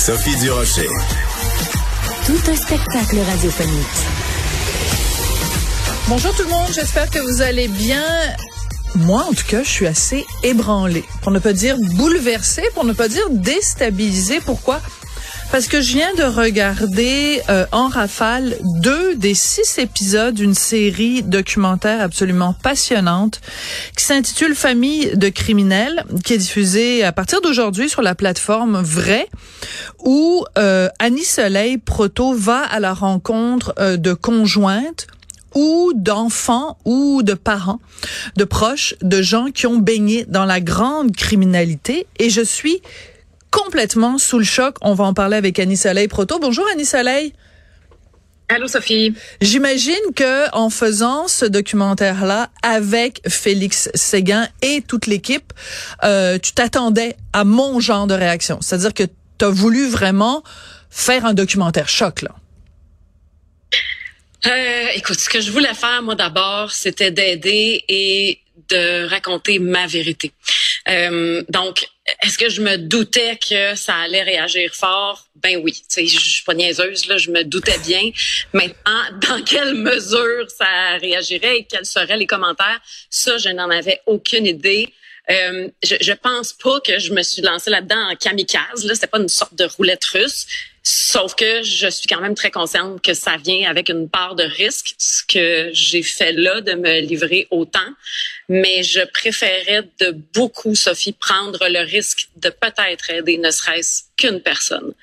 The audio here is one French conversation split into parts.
Sophie Durocher. Tout un spectacle radiophonique. Bonjour tout le monde, j'espère que vous allez bien. Moi, en tout cas, je suis assez ébranlée, pour ne pas dire bouleversée, pour ne pas dire déstabilisée. Pourquoi? Parce que je viens de regarder euh, en rafale deux des six épisodes d'une série documentaire absolument passionnante qui s'intitule Famille de criminels, qui est diffusée à partir d'aujourd'hui sur la plateforme Vrai, où euh, Annie Soleil Proto va à la rencontre euh, de conjointes ou d'enfants ou de parents, de proches, de gens qui ont baigné dans la grande criminalité. Et je suis complètement sous le choc. On va en parler avec Annie Soleil Proto. Bonjour Annie Soleil. Allô Sophie. J'imagine que en faisant ce documentaire-là avec Félix Séguin et toute l'équipe, euh, tu t'attendais à mon genre de réaction. C'est-à-dire que tu as voulu vraiment faire un documentaire choc là. Euh, écoute, ce que je voulais faire, moi d'abord, c'était d'aider et de raconter ma vérité. Euh, donc, est-ce que je me doutais que ça allait réagir fort? Ben oui, je suis pas niaiseuse, là, je me doutais bien. Maintenant, dans quelle mesure ça réagirait et quels seraient les commentaires, ça, je n'en avais aucune idée. Euh, je, je pense pas que je me suis lancée là-dedans en kamikaze. Là, c'était pas une sorte de roulette russe. Sauf que je suis quand même très consciente que ça vient avec une part de risque, ce que j'ai fait là, de me livrer autant. Mais je préférais de beaucoup, Sophie, prendre le risque de peut-être aider ne serait-ce qu'une personne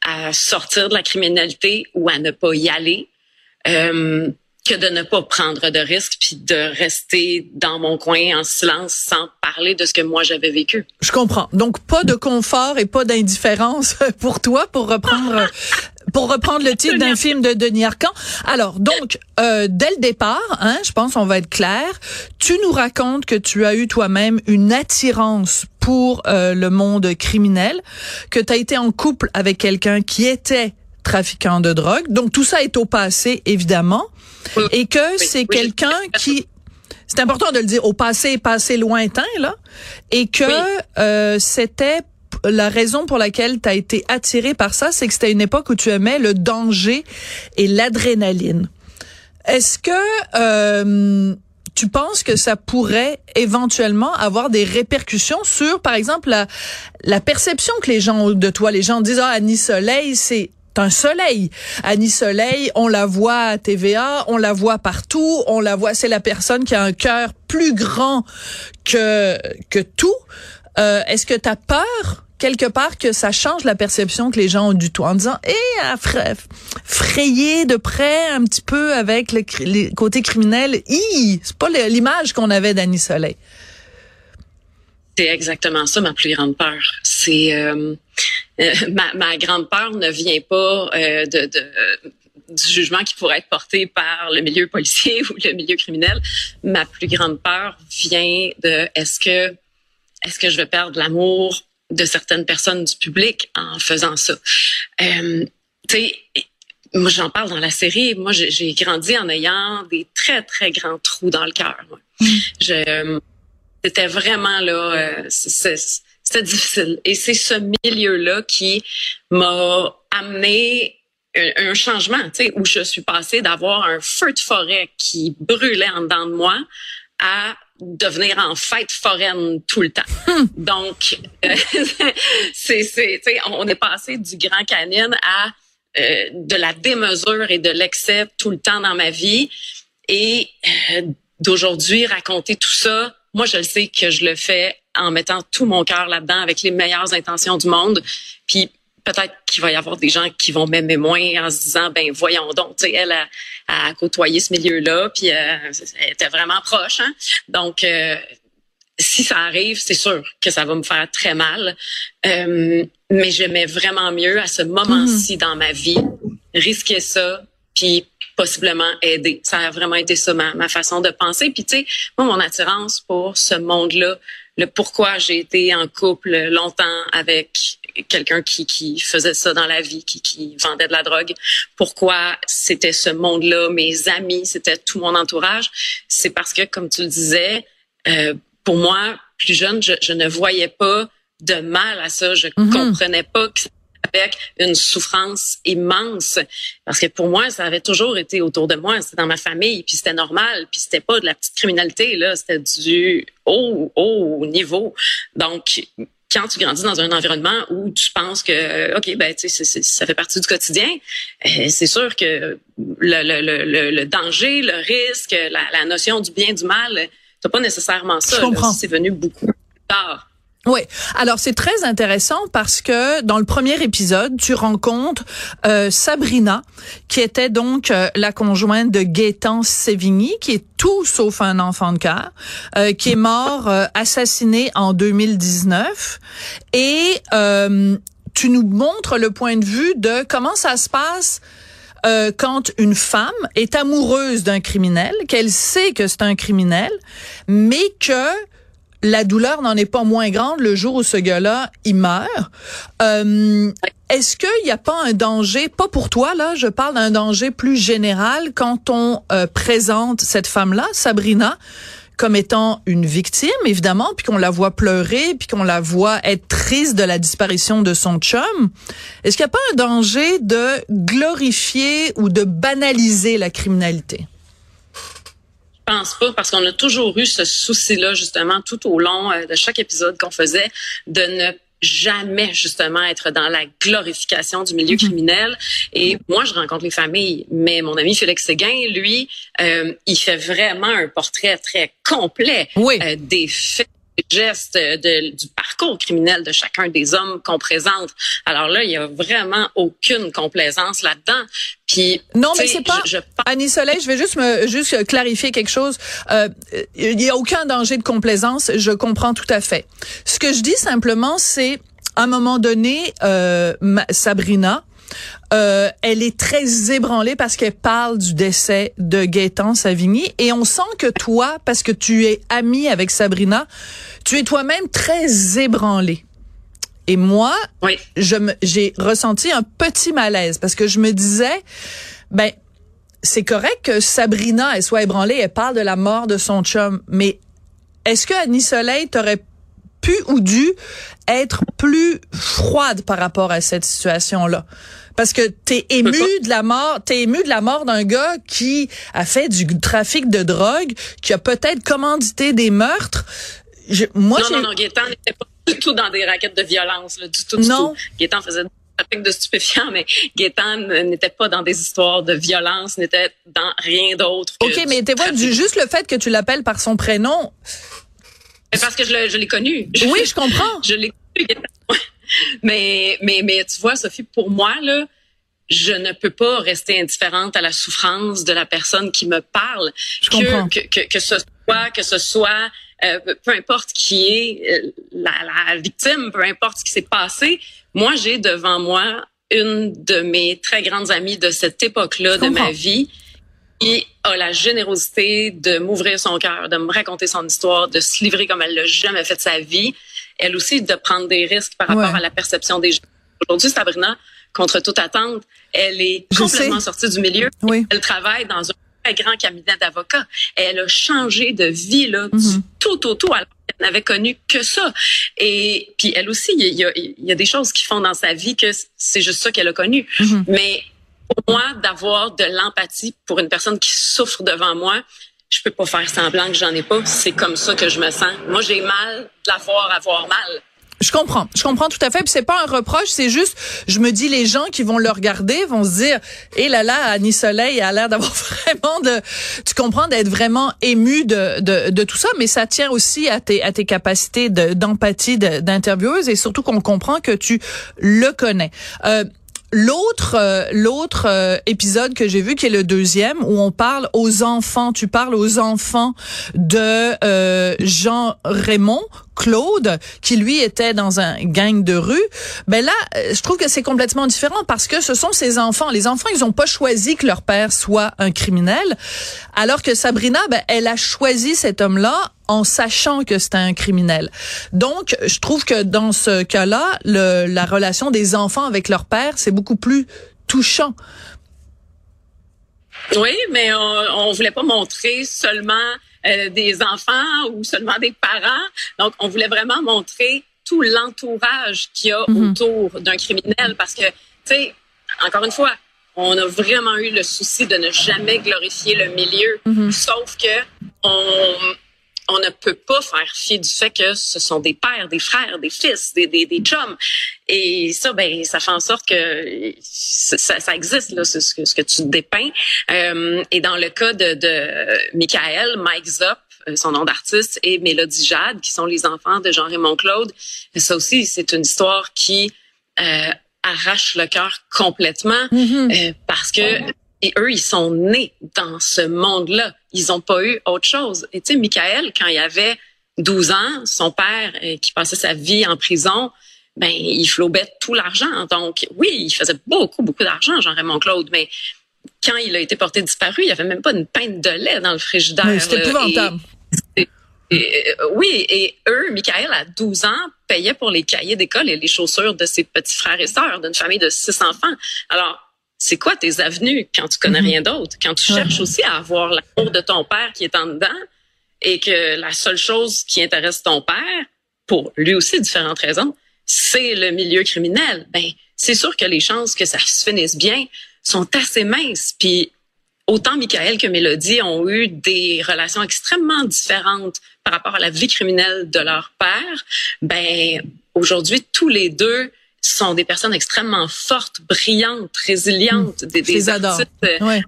à sortir de la criminalité ou à ne pas y aller. Euh, que de ne pas prendre de risques puis de rester dans mon coin en silence sans parler de ce que moi j'avais vécu. Je comprends. Donc pas de confort et pas d'indifférence pour toi pour reprendre pour reprendre le titre d'un film de Denis Arcand. Alors donc euh, dès le départ, hein, je pense on va être clair, tu nous racontes que tu as eu toi-même une attirance pour euh, le monde criminel, que tu as été en couple avec quelqu'un qui était trafiquant de drogue. Donc tout ça est au passé évidemment et que c'est quelqu'un qui c'est important de le dire au passé passé lointain là et que euh, c'était la raison pour laquelle tu as été attiré par ça, c'est que c'était une époque où tu aimais le danger et l'adrénaline. Est-ce que euh, tu penses que ça pourrait éventuellement avoir des répercussions sur, par exemple, la, la perception que les gens ont de toi? Les gens disent, ah, Annie Soleil, c'est un soleil. Annie Soleil, on la voit à TVA, on la voit partout, on la voit, c'est la personne qui a un cœur plus grand que que tout. Euh, Est-ce que tu as peur quelque part que ça change la perception que les gens ont du tout en disant et eh, frayer de près un petit peu avec le, les côté criminel, c'est pas l'image qu'on avait d'Annie Soleil. C'est exactement ça ma plus grande peur. C'est euh, euh, ma, ma, grande peur ne vient pas euh, de, de du jugement qui pourrait être porté par le milieu policier ou le milieu criminel. Ma plus grande peur vient de est-ce que est-ce que je vais perdre l'amour de certaines personnes du public en faisant ça? Euh, tu sais, moi j'en parle dans la série. Moi, j'ai grandi en ayant des très très grands trous dans le cœur. Mm. Je c'était vraiment là, euh, c'était difficile. Et c'est ce milieu-là qui m'a amené un, changement, tu sais, où je suis passée d'avoir un feu de forêt qui brûlait en dedans de moi à devenir en fête foraine tout le temps. Hmm. Donc, euh, c'est, c'est, on est passé du grand canine à euh, de la démesure et de l'excès tout le temps dans ma vie. Et euh, d'aujourd'hui, raconter tout ça moi, je le sais que je le fais en mettant tout mon cœur là-dedans avec les meilleures intentions du monde. Puis peut-être qu'il va y avoir des gens qui vont m'aimer moins en se disant ben voyons donc tu sais elle a, a, côtoyé ce milieu-là puis euh, elle était vraiment proche hein? donc euh, si ça arrive c'est sûr que ça va me faire très mal euh, mais j'aimais vraiment mieux à ce moment-ci dans ma vie risquer ça, puis possiblement aider. Ça a vraiment été ça ma, ma façon de penser. Puis tu sais, moi mon attirance pour ce monde-là, le pourquoi j'ai été en couple longtemps avec quelqu'un qui, qui faisait ça dans la vie, qui, qui vendait de la drogue, pourquoi c'était ce monde-là, mes amis, c'était tout mon entourage, c'est parce que, comme tu le disais, euh, pour moi, plus jeune, je, je, ne voyais pas de mal à ça. Je mm-hmm. comprenais pas que avec une souffrance immense. Parce que pour moi ça avait toujours été autour de moi. C'était dans ma famille puis c'était normal puis c'était pas de la petite criminalité là. C'était du haut haut niveau. Donc quand tu grandis dans un environnement où tu penses que ok ben tu sais ça fait partie du quotidien euh, c'est sûr que le, le, le, le, danger le risque la, la notion du bien du mal t'as pas nécessairement ça c'est venu beaucoup plus tard oui. Alors c'est très intéressant parce que dans le premier épisode, tu rencontres euh, Sabrina, qui était donc euh, la conjointe de Gaétan Sévigny, qui est tout sauf un enfant de cœur, euh, qui est mort assassiné en 2019. Et tu nous montres le point de vue de comment ça se passe. quand une femme est amoureuse d'un criminel, qu'elle sait que c'est un criminel, mais que la douleur n'en est pas moins grande le jour où ce gars-là, il meurt. Euh, Est-ce qu'il n'y a pas un danger, pas pour toi, là, je parle d'un danger plus général quand on euh, présente cette femme-là, Sabrina, comme étant une victime, évidemment, puis qu'on la voit pleurer, puis qu'on la voit être triste de la disparition de son chum? Est-ce qu'il n'y a pas un danger de glorifier ou de banaliser la criminalité? Pense pas parce qu'on a toujours eu ce souci-là justement tout au long euh, de chaque épisode qu'on faisait de ne jamais justement être dans la glorification du milieu mhm. criminel. Et moi, je rencontre les familles, mais mon ami Félix Séguin, lui, euh, il fait vraiment un portrait très complet euh, des faits gestes de, du parcours criminel de chacun des hommes qu'on présente. Alors là, il y a vraiment aucune complaisance là-dedans. Puis non, mais c'est pas. Je, Annie Soleil, je vais juste me juste clarifier quelque chose. Euh, il y a aucun danger de complaisance. Je comprends tout à fait. Ce que je dis simplement, c'est à un moment donné, euh, Sabrina. Euh, elle est très ébranlée parce qu'elle parle du décès de Gaëtan Savigny et on sent que toi, parce que tu es amie avec Sabrina, tu es toi-même très ébranlée. Et moi, je j'ai ressenti un petit malaise parce que je me disais, ben, c'est correct que Sabrina, elle soit ébranlée, elle parle de la mort de son chum, mais est-ce que Annie Soleil t'aurait pu ou dû être plus froide par rapport à cette situation-là? Parce que t'es ému de la mort, t'es ému de la mort d'un gars qui a fait du trafic de drogue, qui a peut-être commandité des meurtres. Je, moi, non, non, non, Gaétan n'était pas du tout dans des raquettes de violence, là, du tout, du non. tout. Gaétan faisait du trafic de stupéfiants, mais Gaétan n'était pas dans des histoires de violence, n'était dans rien d'autre. OK, mais tu vois, juste le fait que tu l'appelles par son prénom. Parce que je l'ai connu. Oui, je comprends. je l'ai connu, mais, mais, mais tu vois, Sophie, pour moi, là, je ne peux pas rester indifférente à la souffrance de la personne qui me parle. Je que, que, que, que, ce soit, que ce soit euh, peu importe qui est euh, la, la, victime, peu importe ce qui s'est passé, moi j'ai devant moi une de mes très grandes amies de cette époque-là de ma vie qui a la générosité de m'ouvrir son cœur, de me raconter son histoire, de se livrer comme elle l'a jamais fait de sa vie. Elle aussi de prendre des risques par rapport à la perception des gens. Aujourd'hui, Sabrina, contre toute attente, elle est complètement sortie du milieu. Oui. Elle travaille dans un grand cabinet d'avocats. Elle a changé de vie là, du mhm. tout au tout alors qu'elle n'avait connu que ça. Et puis elle aussi, il y a, il y a des choses qui font dans sa vie que c'est juste ça qu'elle a connu. Mhm. Mais pour moi, d'avoir de l'empathie pour une personne qui souffre devant moi, je peux pas faire semblant que j'en ai pas. C'est comme ça que je me sens. Moi, j'ai mal de la voir avoir mal. Je comprends, je comprends tout à fait. Puis c'est pas un reproche, c'est juste, je me dis les gens qui vont le regarder vont se dire, et eh là là, Annie Soleil a l'air d'avoir vraiment de, tu comprends, d'être vraiment ému de, de, de, tout ça, mais ça tient aussi à tes à tes capacités d'empathie d'intervieweuse et surtout qu'on comprend que tu le connais. Euh, L'autre euh, l'autre euh, épisode que j'ai vu qui est le deuxième où on parle aux enfants, tu parles aux enfants de euh, Jean Raymond Claude, qui lui était dans un gang de rue, ben là, euh, je trouve que c'est complètement différent parce que ce sont ses enfants. Les enfants, ils ont pas choisi que leur père soit un criminel, alors que Sabrina, ben, elle a choisi cet homme-là en sachant que c'était un criminel. Donc, je trouve que dans ce cas-là, la relation des enfants avec leur père, c'est beaucoup plus touchant. Oui, mais on, on voulait pas montrer seulement euh, des enfants ou seulement des parents. Donc, on voulait vraiment montrer tout l'entourage qu'il y a mhm. autour d'un criminel parce que, tu sais, encore une fois, on a vraiment eu le souci de ne jamais glorifier le milieu, mhm. sauf que on on ne peut pas faire fi du fait que ce sont des pères, des frères, des fils, des, des, des chums. Et ça, ben, ça fait en sorte que ça, ça existe, là, ce, ce que tu dépeins. Euh, et dans le cas de, de Michael, Mike Zop, euh, son nom d'artiste, et Mélodie Jade, qui sont les enfants de Jean-Raymond Claude, ça aussi, c'est une histoire qui euh, arrache le cœur complètement mm-hmm. euh, parce que et eux, ils sont nés dans ce monde-là. Ils n'ont pas eu autre chose. Et tu sais, Michael, quand il avait 12 ans, son père, euh, qui passait sa vie en prison, ben, il flobait tout l'argent. Donc, oui, il faisait beaucoup, beaucoup d'argent, Jean-Raymond Claude, mais quand il a été porté disparu, il n'y avait même pas une pinte de lait dans le frigidaire. C'était épouvantable. Et, euh, oui, et eux, Michael, à 12 ans, payait pour les cahiers d'école et les chaussures de ses petits frères et sœurs d'une famille de six enfants. Alors, c'est quoi tes avenues quand tu connais mhm. rien d'autre, quand tu cherches aussi à avoir l'amour de ton père qui est en dedans et que la seule chose qui intéresse ton père, pour lui aussi différentes raisons, c'est le milieu criminel. Ben, c'est sûr que les chances que ça se finisse bien sont assez minces. Puis autant Michael que Mélodie ont eu des relations extrêmement différentes par rapport à la vie criminelle de leur père. Ben aujourd'hui, tous les deux sont des personnes extrêmement fortes, brillantes, résilientes, des, des artistes. Euh,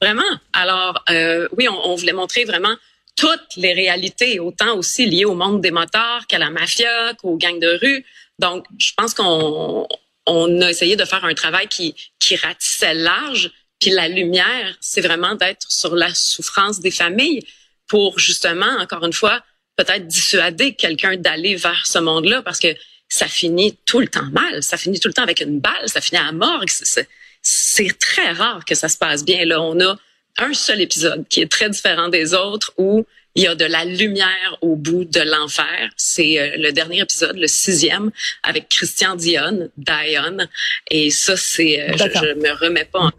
vraiment. Alors, euh, oui, on, on, voulait montrer vraiment toutes les réalités, autant aussi liées au monde des motards qu'à la mafia, qu'aux gangs de rue. Donc, je pense qu'on on a essayé de faire un travail qui, qui ratissait large. Puis la lumière, c'est vraiment d'être sur la souffrance des familles pour justement, encore une fois, peut-être dissuader quelqu'un d'aller vers ce monde-là parce que ça finit tout le temps mal. Ça finit tout le temps avec une balle, ça finit à mort. C'est très rare que ça se passe bien. Là, on a un seul épisode qui est très différent des autres où il y a de la lumière au bout de l'enfer. C'est euh, le dernier épisode, le sixième, avec Christian Dion, Dion. Et ça, c'est, euh, je, je me remets pas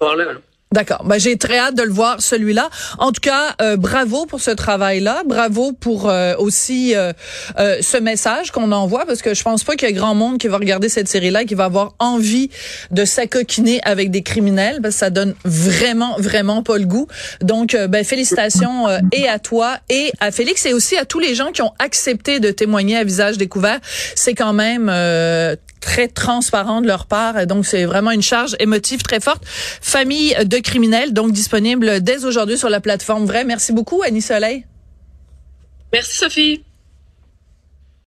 en là. D'accord. Ben, j'ai très hâte de le voir celui-là. En tout cas, euh, bravo pour ce travail-là. Bravo pour euh, aussi euh, ce message qu'on envoie parce que je pense pas qu'il y ait grand monde qui va regarder cette série-là et qui va avoir envie de s'acoquiner avec des criminels parce que ça donne vraiment vraiment pas le goût. Donc ben félicitations et à toi et à Félix et aussi à tous les gens qui ont accepté de témoigner à visage découvert. C'est quand même très transparent de leur part. Donc, c'est vraiment une charge émotive très forte. Famille de criminels, donc disponible dès aujourd'hui sur la plateforme Vrai. Merci beaucoup, Annie Soleil. Merci, Sophie.